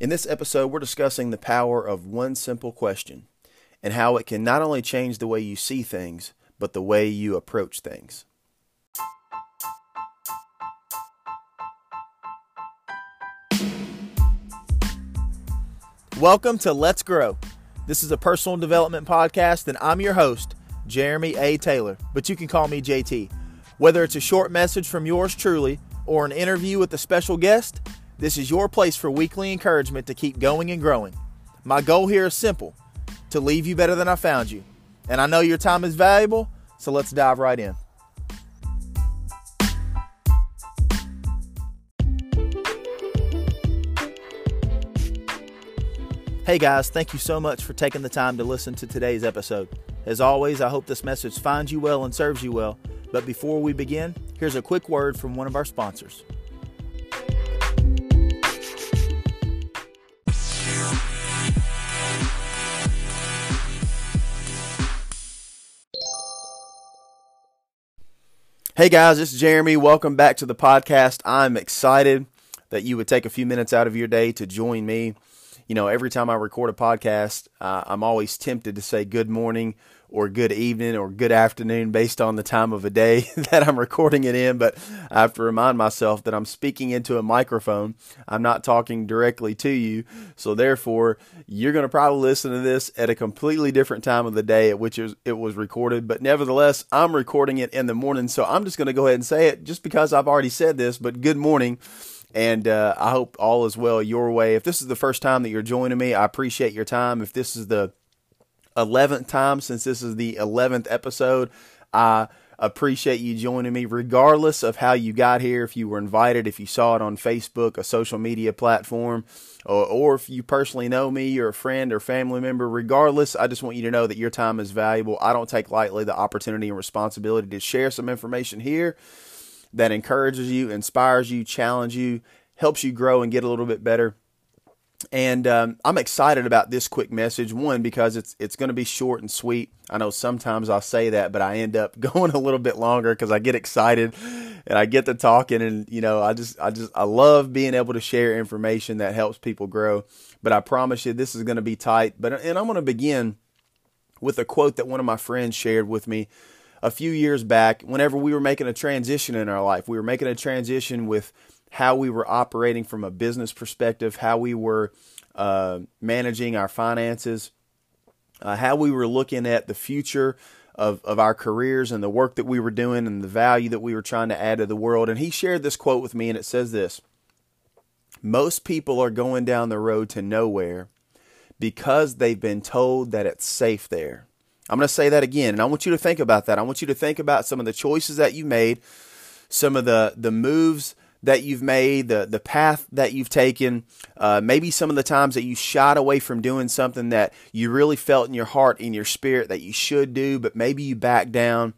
In this episode, we're discussing the power of one simple question and how it can not only change the way you see things, but the way you approach things. Welcome to Let's Grow. This is a personal development podcast, and I'm your host, Jeremy A. Taylor, but you can call me JT. Whether it's a short message from yours truly or an interview with a special guest, this is your place for weekly encouragement to keep going and growing. My goal here is simple to leave you better than I found you. And I know your time is valuable, so let's dive right in. Hey guys, thank you so much for taking the time to listen to today's episode. As always, I hope this message finds you well and serves you well. But before we begin, here's a quick word from one of our sponsors. Hey guys, it's Jeremy. Welcome back to the podcast. I'm excited that you would take a few minutes out of your day to join me you know, every time I record a podcast, uh, I'm always tempted to say good morning or good evening or good afternoon based on the time of a day that I'm recording it in. But I have to remind myself that I'm speaking into a microphone. I'm not talking directly to you. So therefore, you're going to probably listen to this at a completely different time of the day at which it was recorded. But nevertheless, I'm recording it in the morning. So I'm just going to go ahead and say it just because I've already said this. But good morning. And uh, I hope all is well your way. If this is the first time that you're joining me, I appreciate your time. If this is the 11th time since this is the 11th episode, I appreciate you joining me, regardless of how you got here. If you were invited, if you saw it on Facebook, a social media platform, or, or if you personally know me, you're a friend or family member, regardless, I just want you to know that your time is valuable. I don't take lightly the opportunity and responsibility to share some information here that encourages you, inspires you, challenges you, helps you grow and get a little bit better. And um, I'm excited about this quick message. One, because it's it's going to be short and sweet. I know sometimes I'll say that, but I end up going a little bit longer because I get excited and I get to talking, and you know, I just I just I love being able to share information that helps people grow. But I promise you, this is going to be tight. But and I'm going to begin with a quote that one of my friends shared with me a few years back, whenever we were making a transition in our life, we were making a transition with how we were operating from a business perspective, how we were uh, managing our finances, uh, how we were looking at the future of, of our careers and the work that we were doing and the value that we were trying to add to the world. And he shared this quote with me, and it says this Most people are going down the road to nowhere because they've been told that it's safe there. I'm going to say that again, and I want you to think about that. I want you to think about some of the choices that you made, some of the the moves that you've made, the the path that you've taken, uh, maybe some of the times that you shied away from doing something that you really felt in your heart, in your spirit that you should do, but maybe you backed down.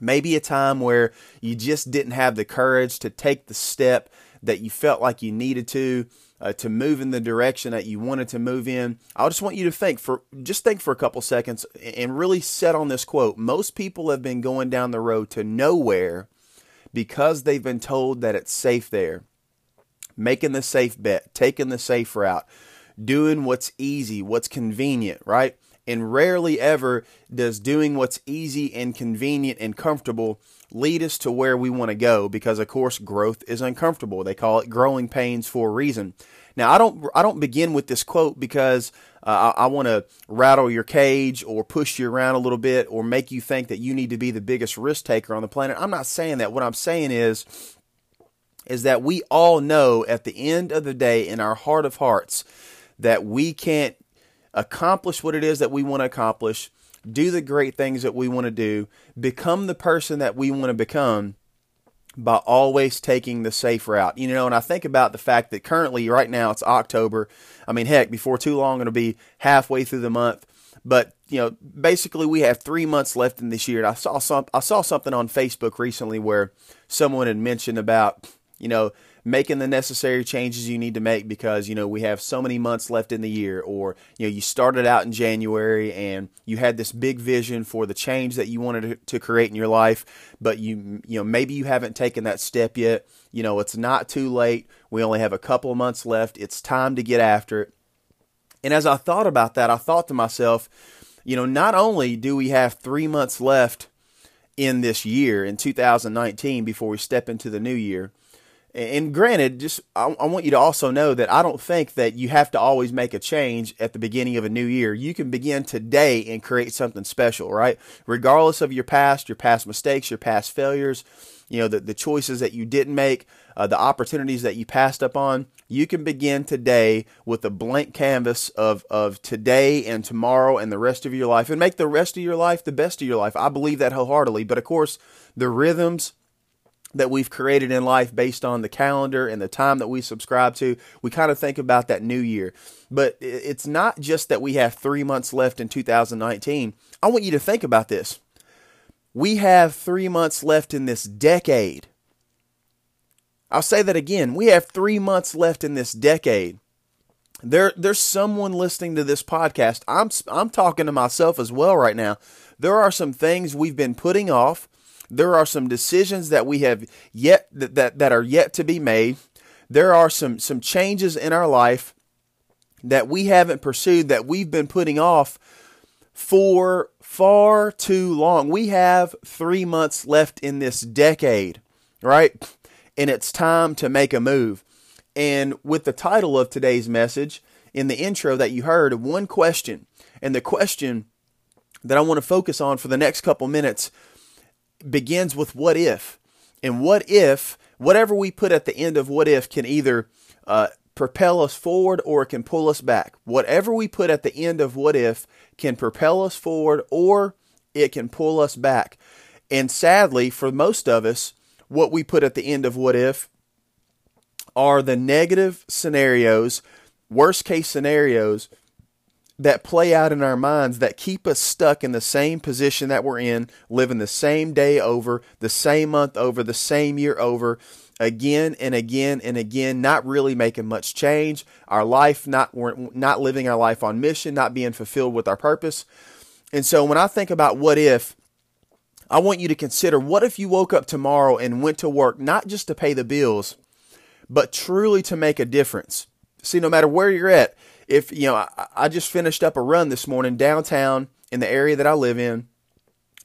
Maybe a time where you just didn't have the courage to take the step that you felt like you needed to uh, to move in the direction that you wanted to move in. I just want you to think for just think for a couple seconds and really set on this quote. Most people have been going down the road to nowhere because they've been told that it's safe there. Making the safe bet, taking the safe route, doing what's easy, what's convenient, right? And rarely ever does doing what's easy and convenient and comfortable lead us to where we want to go because of course growth is uncomfortable. They call it growing pains for a reason. Now I don't I don't begin with this quote because uh, I, I want to rattle your cage or push you around a little bit or make you think that you need to be the biggest risk taker on the planet. I'm not saying that. What I'm saying is is that we all know at the end of the day in our heart of hearts that we can't accomplish what it is that we want to accomplish, do the great things that we want to do, become the person that we want to become by always taking the safe route. You know, and I think about the fact that currently, right now, it's October. I mean, heck, before too long, it'll be halfway through the month. But you know, basically, we have three months left in this year. And I saw some, I saw something on Facebook recently where someone had mentioned about, you know, making the necessary changes you need to make because you know we have so many months left in the year or you know you started out in January and you had this big vision for the change that you wanted to create in your life but you you know maybe you haven't taken that step yet. You know it's not too late. We only have a couple of months left. It's time to get after it. And as I thought about that I thought to myself you know not only do we have 3 months left in this year in 2019 before we step into the new year and granted, just I, I, want you to also know that I don't think that you have to always make a change at the beginning of a new year. You can begin today and create something special, right? Regardless of your past, your past mistakes, your past failures, you know, the, the choices that you didn't make, uh, the opportunities that you passed up on, you can begin today with a blank canvas of, of today and tomorrow and the rest of your life and make the rest of your life the best of your life. I believe that wholeheartedly. But of course, the rhythms, that we've created in life based on the calendar and the time that we subscribe to. We kind of think about that new year. But it's not just that we have three months left in 2019. I want you to think about this. We have three months left in this decade. I'll say that again. We have three months left in this decade. There, there's someone listening to this podcast. I'm, I'm talking to myself as well right now. There are some things we've been putting off there are some decisions that we have yet that, that, that are yet to be made. There are some some changes in our life that we haven't pursued that we've been putting off for far too long. We have 3 months left in this decade, right? And it's time to make a move. And with the title of today's message in the intro that you heard, one question. And the question that I want to focus on for the next couple minutes begins with what if. And what if, whatever we put at the end of what if can either uh, propel us forward or it can pull us back. Whatever we put at the end of what if can propel us forward or it can pull us back. And sadly, for most of us, what we put at the end of what if are the negative scenarios, worst case scenarios that play out in our minds that keep us stuck in the same position that we're in, living the same day over, the same month over, the same year over, again and again and again, not really making much change. Our life not not living our life on mission, not being fulfilled with our purpose. And so when I think about what if, I want you to consider what if you woke up tomorrow and went to work not just to pay the bills, but truly to make a difference. See, no matter where you're at, if you know, I, I just finished up a run this morning downtown in the area that I live in,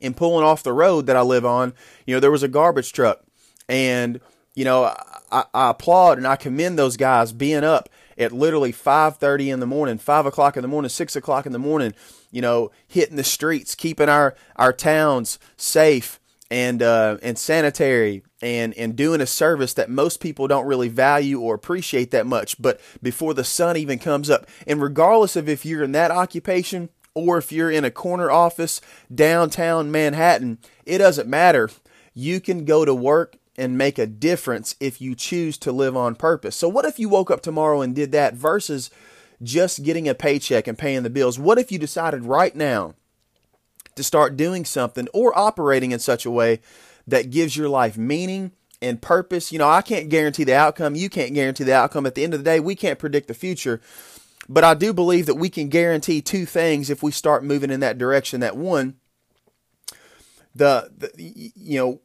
and pulling off the road that I live on, you know, there was a garbage truck, and you know, I, I applaud and I commend those guys being up at literally 5.30 in the morning 5 o'clock in the morning 6 o'clock in the morning you know hitting the streets keeping our our towns safe and uh, and sanitary and and doing a service that most people don't really value or appreciate that much but before the sun even comes up. And regardless of if you're in that occupation or if you're in a corner office downtown Manhattan it doesn't matter. You can go to work and make a difference if you choose to live on purpose. So what if you woke up tomorrow and did that versus just getting a paycheck and paying the bills? What if you decided right now to start doing something or operating in such a way that gives your life meaning and purpose. You know, I can't guarantee the outcome. You can't guarantee the outcome. At the end of the day, we can't predict the future. But I do believe that we can guarantee two things if we start moving in that direction. That one, the, the you know,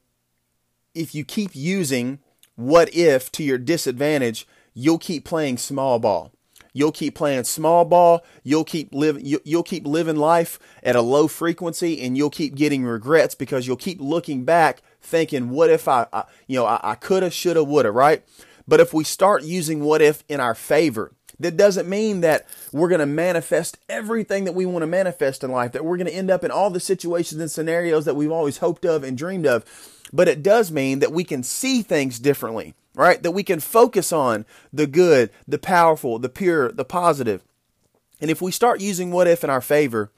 if you keep using what if to your disadvantage, you'll keep playing small ball. You'll keep playing small ball. You'll keep living. You'll keep living life at a low frequency, and you'll keep getting regrets because you'll keep looking back, thinking, "What if I, I you know, I, I coulda, shoulda, woulda." Right? But if we start using "what if" in our favor, that doesn't mean that we're going to manifest everything that we want to manifest in life. That we're going to end up in all the situations and scenarios that we've always hoped of and dreamed of. But it does mean that we can see things differently right? That we can focus on the good, the powerful, the pure, the positive. And if we start using what if in our favor,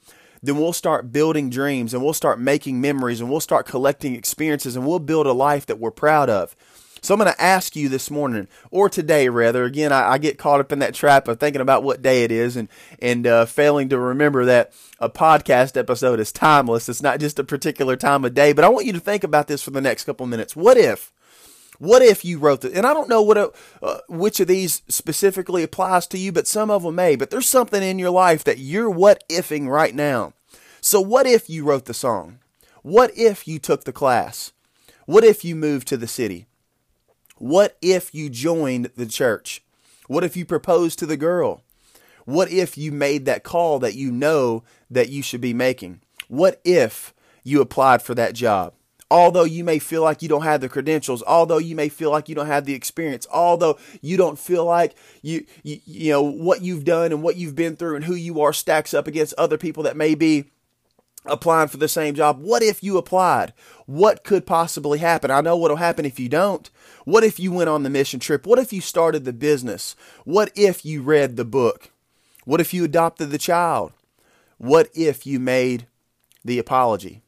then we'll start building dreams and we'll start making memories and we'll start collecting experiences and we'll build a life that we're proud of. So I'm going to ask you this morning, or today rather. Again, I, I, get caught up in that trap of thinking about what day it is and and uh, failing to remember that a podcast episode is timeless. It's not just a particular time of day. But I want you to think about this for the next couple minutes. What if What if you wrote the, and I don't know what a, uh, which of these specifically applies to you, but some of them may. But there's something in your life that you're what ifing right now. So what if you wrote the song? What if you took the class? What if you moved to the city? What if you joined the church? What if you proposed to the girl? What if you made that call that you know that you should be making? What if you applied for that job? Although you may feel like you don't have the credentials, although you may feel like you don't have the experience, although you don't feel like you, you, you know, what you've done and what you've been through and who you are stacks up against other people that may be applying for the same job. What if you applied? What could possibly happen? I know what'll happen if you don't. What if you went on the mission trip? What if you started the business? What if you read the book? What if you adopted the child? What if you made the apology?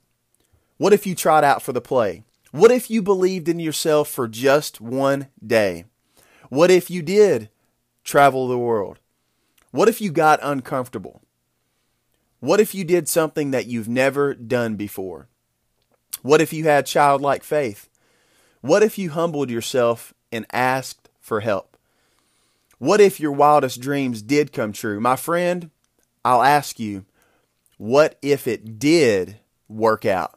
What if you tried out for the play? What if you believed in yourself for just one day? What if you did travel the world? What if you got uncomfortable? What if you did something that you've never done before? What if you had childlike faith? What if you humbled yourself and asked for help? What if your wildest dreams did come true? My friend, I'll ask you, what if it did work out?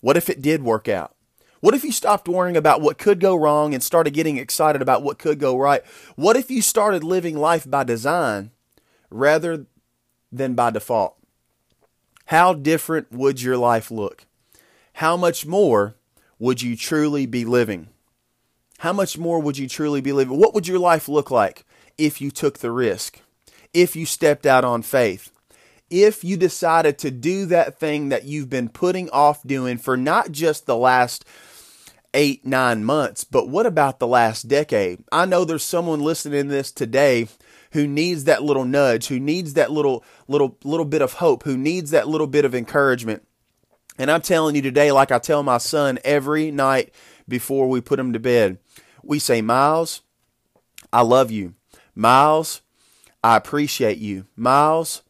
What if it did work out? What if you stopped worrying about what could go wrong and started getting excited about what could go right? What if you started living life by design rather than by default? How different would your life look? How much more would you truly be living? How much more would you truly be living? What would your life look like if you took the risk? If you stepped out on faith? If you decided to do that thing that you've been putting off doing for not just the last eight, nine months, but what about the last decade? I know there's someone listening to this today who needs that little nudge, who needs that little, little, little bit of hope, who needs that little bit of encouragement. And I'm telling you today, like I tell my son every night before we put him to bed, we say, Miles, I love you. Miles, I appreciate you. Miles,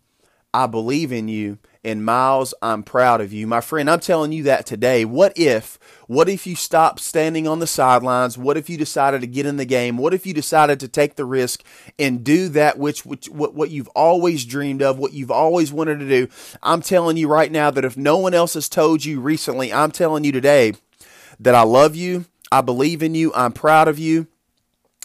I believe in you. And Miles, I'm proud of you. My friend, I'm telling you that today. What if, what if you stopped standing on the sidelines? What if you decided to get in the game? What if you decided to take the risk and do that which, which what, what you've always dreamed of, what you've always wanted to do? I'm telling you right now that if no one else has told you recently, I'm telling you today that I love you. I believe in you. I'm proud of you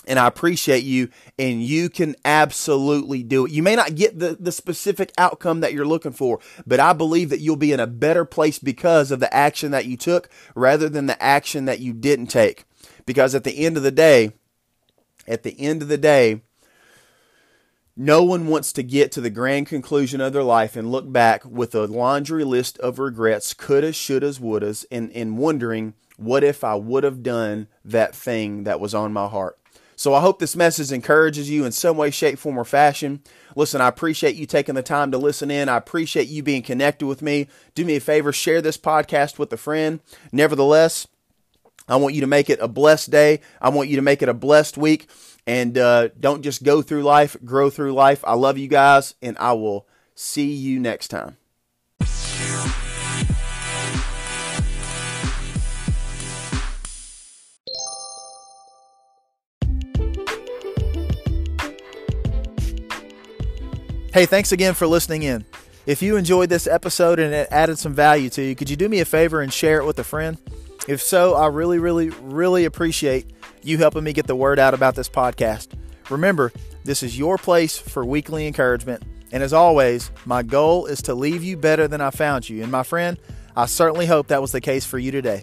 and I appreciate you, and you can absolutely do it. You may not get the, the specific outcome that you're looking for, but I believe that you'll be in a better place because of the action that you took rather than the action that you didn't take. Because at the end of the day, at the end of the day, no one wants to get to the grand conclusion of their life and look back with a laundry list of regrets, couldas, shouldas, wouldas, and, and wondering, what if I would have done that thing that was on my heart? So I hope this message encourages you in some way, shape, form, or fashion. Listen, I appreciate you taking the time to listen in. I appreciate you being connected with me. Do me a favor, share this podcast with a friend. Nevertheless, I want you to make it a blessed day. I want you to make it a blessed week. And uh, don't just go through life, grow through life. I love you guys, and I will see you next time. Hey, thanks again for listening in. If you enjoyed this episode and it added some value to you, could you do me a favor and share it with a friend? If so, I really, really, really appreciate you helping me get the word out about this podcast. Remember, this is your place for weekly encouragement. And as always, my goal is to leave you better than I found you. And my friend, I certainly hope that was the case for you today.